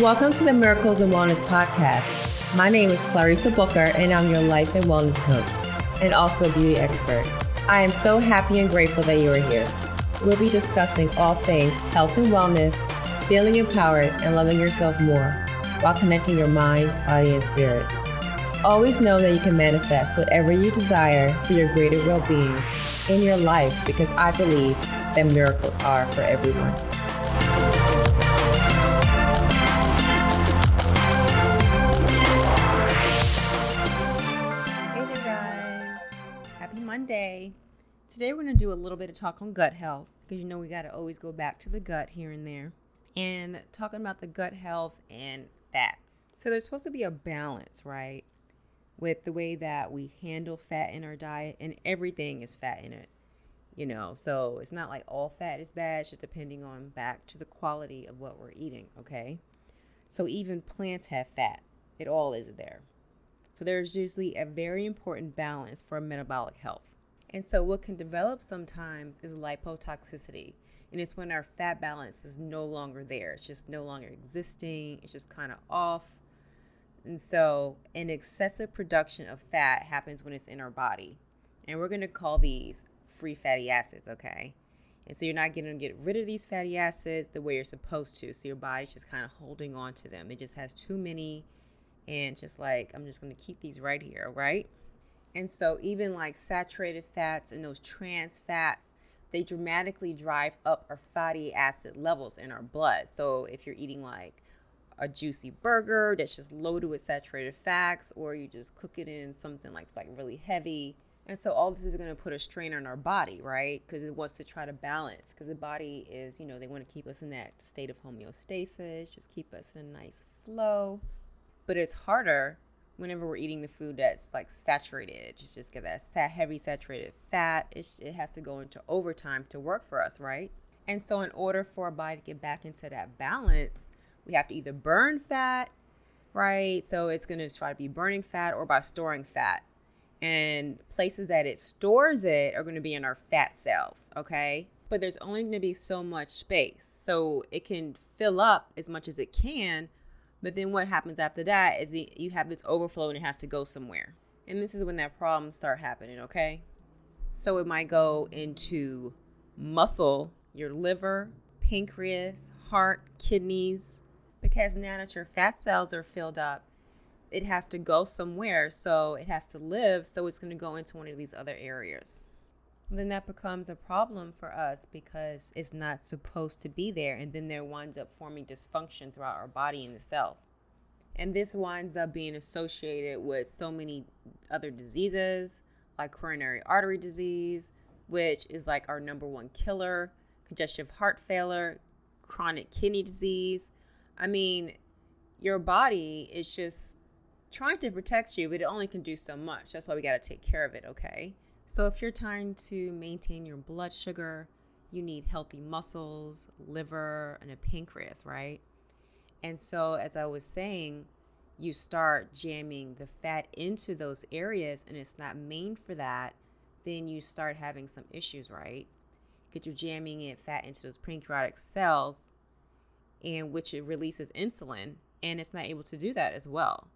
Welcome to the Miracles and Wellness Podcast. My name is Clarissa Booker, and I'm your life and wellness coach, and also a beauty expert. I am so happy and grateful that you are here. We'll be discussing all things health and wellness, feeling empowered, and loving yourself more while connecting your mind, body, and spirit. Always know that you can manifest whatever you desire for your greater well being in your life because I believe that miracles are for everyone. Today, we're going to do a little bit of talk on gut health because you know we got to always go back to the gut here and there and talking about the gut health and fat. So, there's supposed to be a balance, right? With the way that we handle fat in our diet, and everything is fat in it you know so it's not like all fat is bad it's just depending on back to the quality of what we're eating okay so even plants have fat it all is there so there's usually a very important balance for metabolic health and so what can develop sometimes is lipotoxicity and it's when our fat balance is no longer there it's just no longer existing it's just kind of off and so an excessive production of fat happens when it's in our body and we're going to call these free fatty acids, okay? And so you're not going to get rid of these fatty acids the way you're supposed to. So your body's just kind of holding on to them. It just has too many and just like I'm just going to keep these right here, right? And so even like saturated fats and those trans fats, they dramatically drive up our fatty acid levels in our blood. So if you're eating like a juicy burger that's just loaded with saturated fats or you just cook it in something like like really heavy and so all this is going to put a strain on our body, right? Because it wants to try to balance. Because the body is, you know, they want to keep us in that state of homeostasis, just keep us in a nice flow. But it's harder whenever we're eating the food that's like saturated. Just just get that heavy saturated fat. It's, it has to go into overtime to work for us, right? And so in order for our body to get back into that balance, we have to either burn fat, right? So it's going to try to be burning fat or by storing fat and places that it stores it are going to be in our fat cells, okay? But there's only going to be so much space. So it can fill up as much as it can, but then what happens after that is you have this overflow and it has to go somewhere. And this is when that problems start happening, okay? So it might go into muscle, your liver, pancreas, heart, kidneys, because now that your fat cells are filled up, it has to go somewhere. So it has to live. So it's going to go into one of these other areas. Then that becomes a problem for us because it's not supposed to be there. And then there winds up forming dysfunction throughout our body and the cells. And this winds up being associated with so many other diseases like coronary artery disease, which is like our number one killer, congestive heart failure, chronic kidney disease. I mean, your body is just trying to protect you, but it only can do so much. That's why we got to take care of it, okay? So if you're trying to maintain your blood sugar, you need healthy muscles, liver, and a pancreas, right? And so, as I was saying, you start jamming the fat into those areas and it's not made for that, then you start having some issues, right? Because you're jamming it fat into those pancreatic cells, and which it releases insulin, and it's not able to do that as well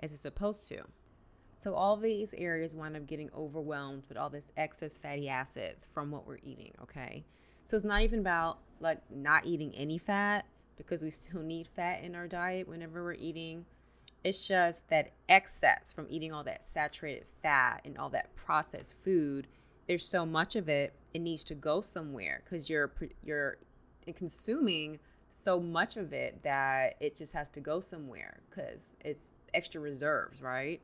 as it's supposed to. So all these areas wind up getting overwhelmed with all this excess fatty acids from what we're eating, okay? So it's not even about like not eating any fat because we still need fat in our diet whenever we're eating. It's just that excess from eating all that saturated fat and all that processed food. There's so much of it, it needs to go somewhere because you're you're consuming so much of it that it just has to go somewhere because it's extra reserves, right?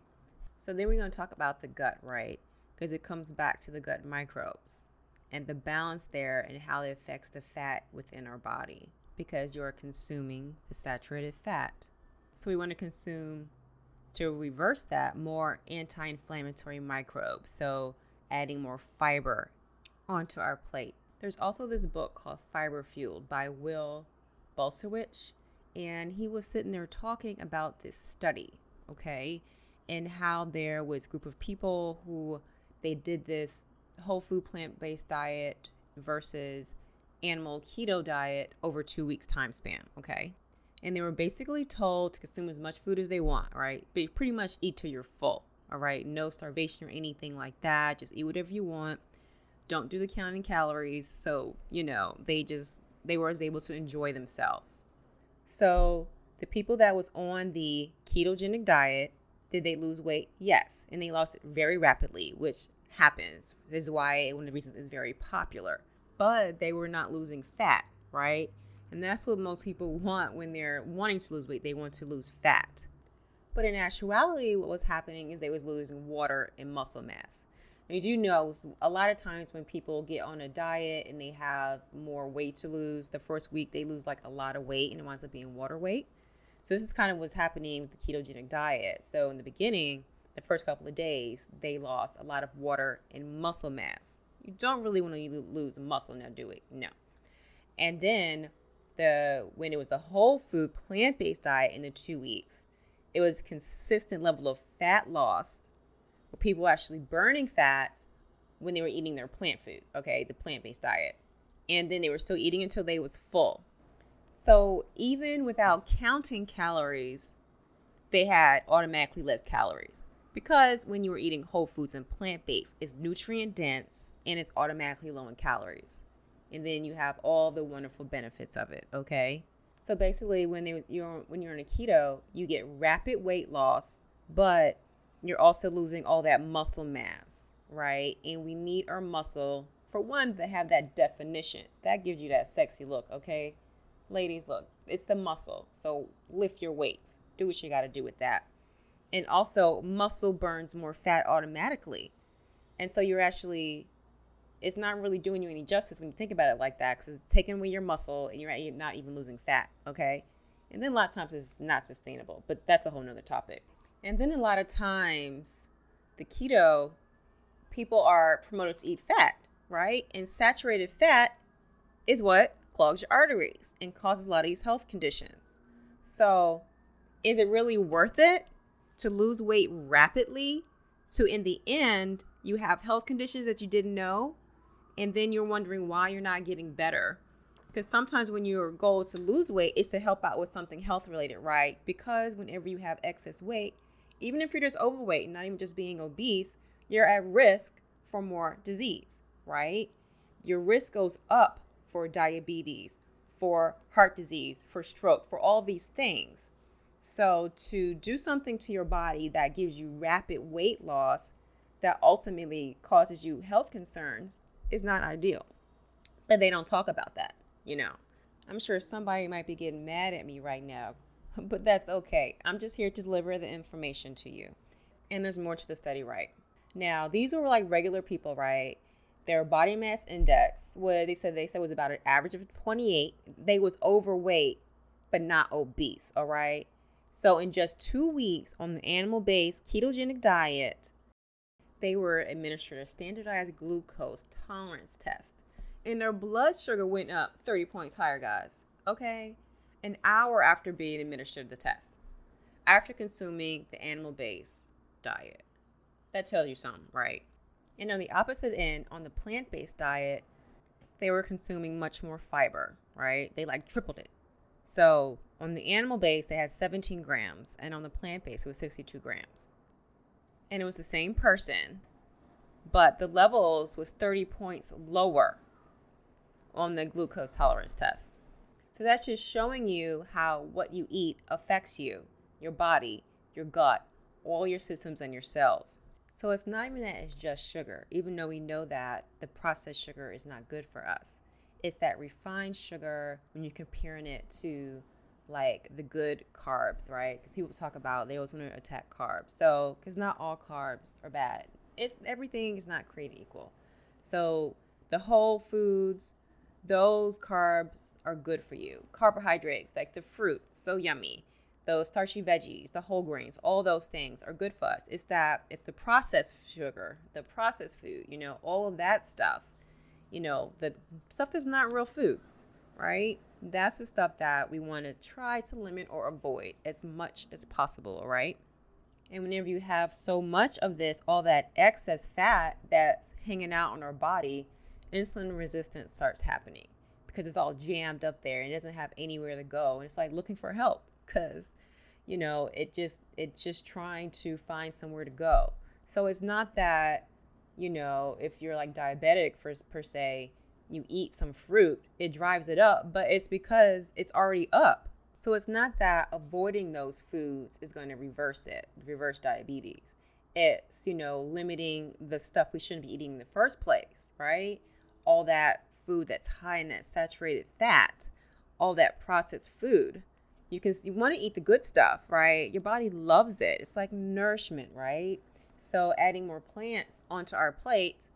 So then we're going to talk about the gut, right? Because it comes back to the gut microbes and the balance there and how it affects the fat within our body because you're consuming the saturated fat. So we want to consume to reverse that more anti-inflammatory microbes. So adding more fiber onto our plate. There's also this book called Fiber Fueled by Will Bulsiewicz, and he was sitting there talking about this study, okay, and how there was a group of people who they did this whole food plant based diet versus animal keto diet over two weeks time span, okay, And they were basically told to consume as much food as they want, right? But pretty much eat till you're full, all right? No starvation or anything like that. Just eat whatever you want. Don't do the counting calories. So, you know, they just, they were able to enjoy themselves. So the people that was on the ketogenic diet, did they lose weight? Yes. And they lost it very rapidly, which happens. This is why one of the reasons it's very popular. But they were not losing fat, right? And that's what most people want when they're wanting to lose weight. They want to lose fat. But in actuality, what was happening is they was losing water and muscle mass. And you do know a lot of times when people get on a diet and they have more weight to lose, the first week they lose like a lot of weight and it winds up being water weight. So this is kind of what's happening with the ketogenic diet. So in the beginning, the first couple of days, they lost a lot of water and muscle mass. You don't really want to lose muscle now, do it? No. And then the when it was the whole food plant-based diet in the 2 weeks, it was consistent level of fat loss where people were actually burning fat when they were eating their plant foods, okay, the plant-based diet. And then they were still eating until they was full. So even without counting calories, they had automatically less calories because when you were eating whole foods and plant-based, it's nutrient dense and it's automatically low in calories. And then you have all the wonderful benefits of it, okay? So basically when they you're when you're in a keto, you get rapid weight loss, but you're also losing all that muscle mass, right? And we need our muscle for one to have that definition. That gives you that sexy look, okay? Ladies, look, it's the muscle. So lift your weights. Do what you got to do with that. And also, muscle burns more fat automatically. And so you're actually, it's not really doing you any justice when you think about it like that because it's taking away your muscle and you're not even losing fat. Okay. And then a lot of times it's not sustainable, but that's a whole nother topic. And then a lot of times, the keto, people are promoted to eat fat, right? And saturated fat is what? Clogs your arteries and causes a lot of these health conditions. So, is it really worth it to lose weight rapidly? To in the end, you have health conditions that you didn't know, and then you're wondering why you're not getting better. Because sometimes when your goal is to lose weight, is to help out with something health related, right? Because whenever you have excess weight, even if you're just overweight, not even just being obese, you're at risk for more disease, right? Your risk goes up for diabetes, for heart disease, for stroke, for all these things. So, to do something to your body that gives you rapid weight loss that ultimately causes you health concerns is not ideal. But they don't talk about that, you know. I'm sure somebody might be getting mad at me right now, but that's okay. I'm just here to deliver the information to you. And there's more to the study, right? Now, these were like regular people, right? Their body mass index what they said they said was about an average of 28 they was overweight but not obese all right? So in just two weeks on the animal-based ketogenic diet they were administered a standardized glucose tolerance test. And their blood sugar went up 30 points higher guys okay? An hour after being administered the test after consuming the animal-based diet. That tells you something right and on the opposite end, on the plant based diet, they were consuming much more fiber, right? They like tripled it. So on the animal base, they had 17 grams, and on the plant base, it was 62 grams. And it was the same person, but the levels was 30 points lower on the glucose tolerance test. So that's just showing you how what you eat affects you, your body, your gut, all your systems, and your cells. So it's not even that it's just sugar, even though we know that the processed sugar is not good for us. It's that refined sugar when you're comparing it to like the good carbs, right? Because people talk about they always want to attack carbs. So, because not all carbs are bad. It's everything is not created equal. So the whole foods, those carbs are good for you. Carbohydrates like the fruit, so yummy those starchy veggies, the whole grains, all those things are good for us. It's that it's the processed sugar, the processed food, you know, all of that stuff. You know, the stuff that's not real food, right? That's the stuff that we want to try to limit or avoid as much as possible, right? And whenever you have so much of this, all that excess fat that's hanging out on our body, insulin resistance starts happening because it's all jammed up there and it doesn't have anywhere to go. And it's like looking for help because, you know, it just, it's just trying to find somewhere to go. So it's not that, you know, if you're like diabetic for, per se, you eat some fruit, it drives it up, but it's because it's already up. So it's not that avoiding those foods is going to reverse it, reverse diabetes. It's, you know, limiting the stuff we shouldn't be eating in the first place, right? All that food that's high in that saturated fat, all that processed food. You can you want to eat the good stuff, right? Your body loves it. It's like nourishment, right? So adding more plants onto our plate,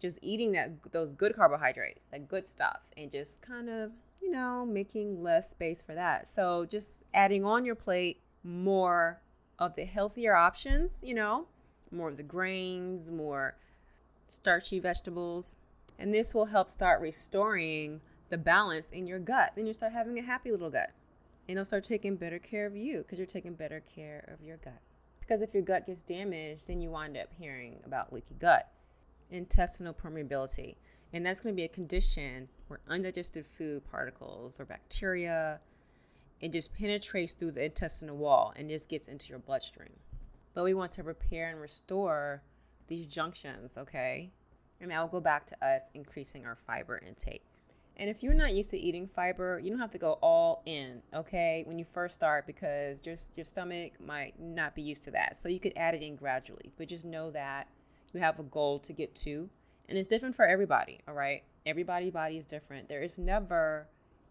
just eating that those good carbohydrates, that good stuff, and just kind of you know making less space for that. So just adding on your plate more of the healthier options, you know, more of the grains, more starchy vegetables, and this will help start restoring the balance in your gut. Then you start having a happy little gut. And it'll start taking better care of you because you're taking better care of your gut. Because if your gut gets damaged, then you wind up hearing about leaky gut, intestinal permeability. And that's going to be a condition where undigested food particles or bacteria, it just penetrates through the intestinal wall and just gets into your bloodstream. But we want to repair and restore these junctions, okay? And that will go back to us increasing our fiber intake. And if you're not used to eating fiber, you don't have to go all in, okay, when you first start because just your stomach might not be used to that. So you could add it in gradually, but just know that you have a goal to get to. And it's different for everybody, all right? Everybody's body is different. There is never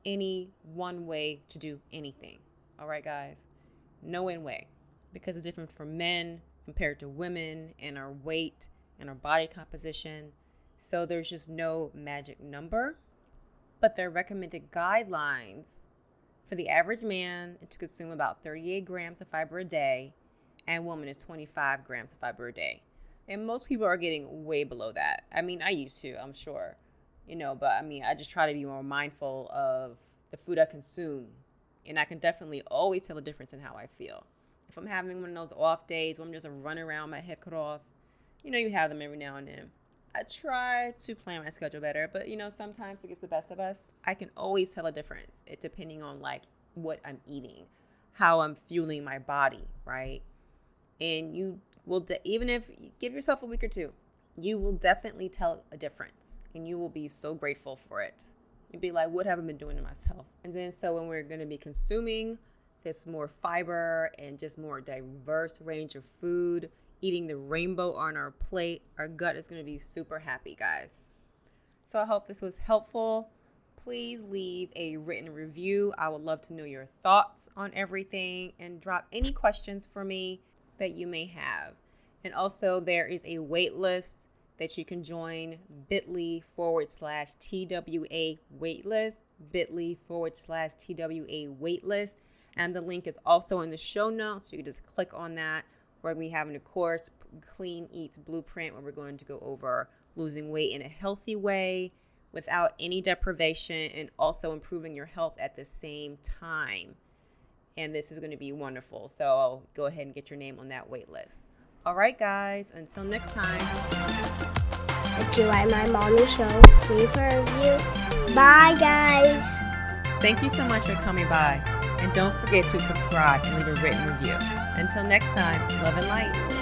any one way to do anything, all right, guys? No one way because it's different for men compared to women and our weight and our body composition. So there's just no magic number. But there are recommended guidelines for the average man is to consume about 38 grams of fiber a day, and woman is 25 grams of fiber a day. And most people are getting way below that. I mean, I used to, I'm sure, you know, but I mean, I just try to be more mindful of the food I consume. And I can definitely always tell the difference in how I feel. If I'm having one of those off days where I'm just running around my head cut off, you know, you have them every now and then. I try to plan my schedule better, but you know, sometimes it gets the best of us. I can always tell a difference, it depending on like what I'm eating, how I'm fueling my body, right? And you will de- even if you give yourself a week or two, you will definitely tell a difference, and you will be so grateful for it. You'll be like, "What have I been doing to myself?" And then, so when we're going to be consuming this more fiber and just more diverse range of food eating the rainbow on our plate. Our gut is going to be super happy, guys. So I hope this was helpful. Please leave a written review. I would love to know your thoughts on everything and drop any questions for me that you may have. And also, there is a wait list that you can join bit.ly forward slash TWA waitlist, bit.ly forward slash TWA waitlist. And the link is also in the show notes. You can just click on that we're going to be having a course, Clean Eats Blueprint, where we're going to go over losing weight in a healthy way without any deprivation and also improving your health at the same time. And this is going to be wonderful. So go ahead and get your name on that wait list. All right, guys, until next time. Did you like my morning show? Leave a review. Bye, guys. Thank you so much for coming by. And don't forget to subscribe and leave a written review. Until next time, love and light.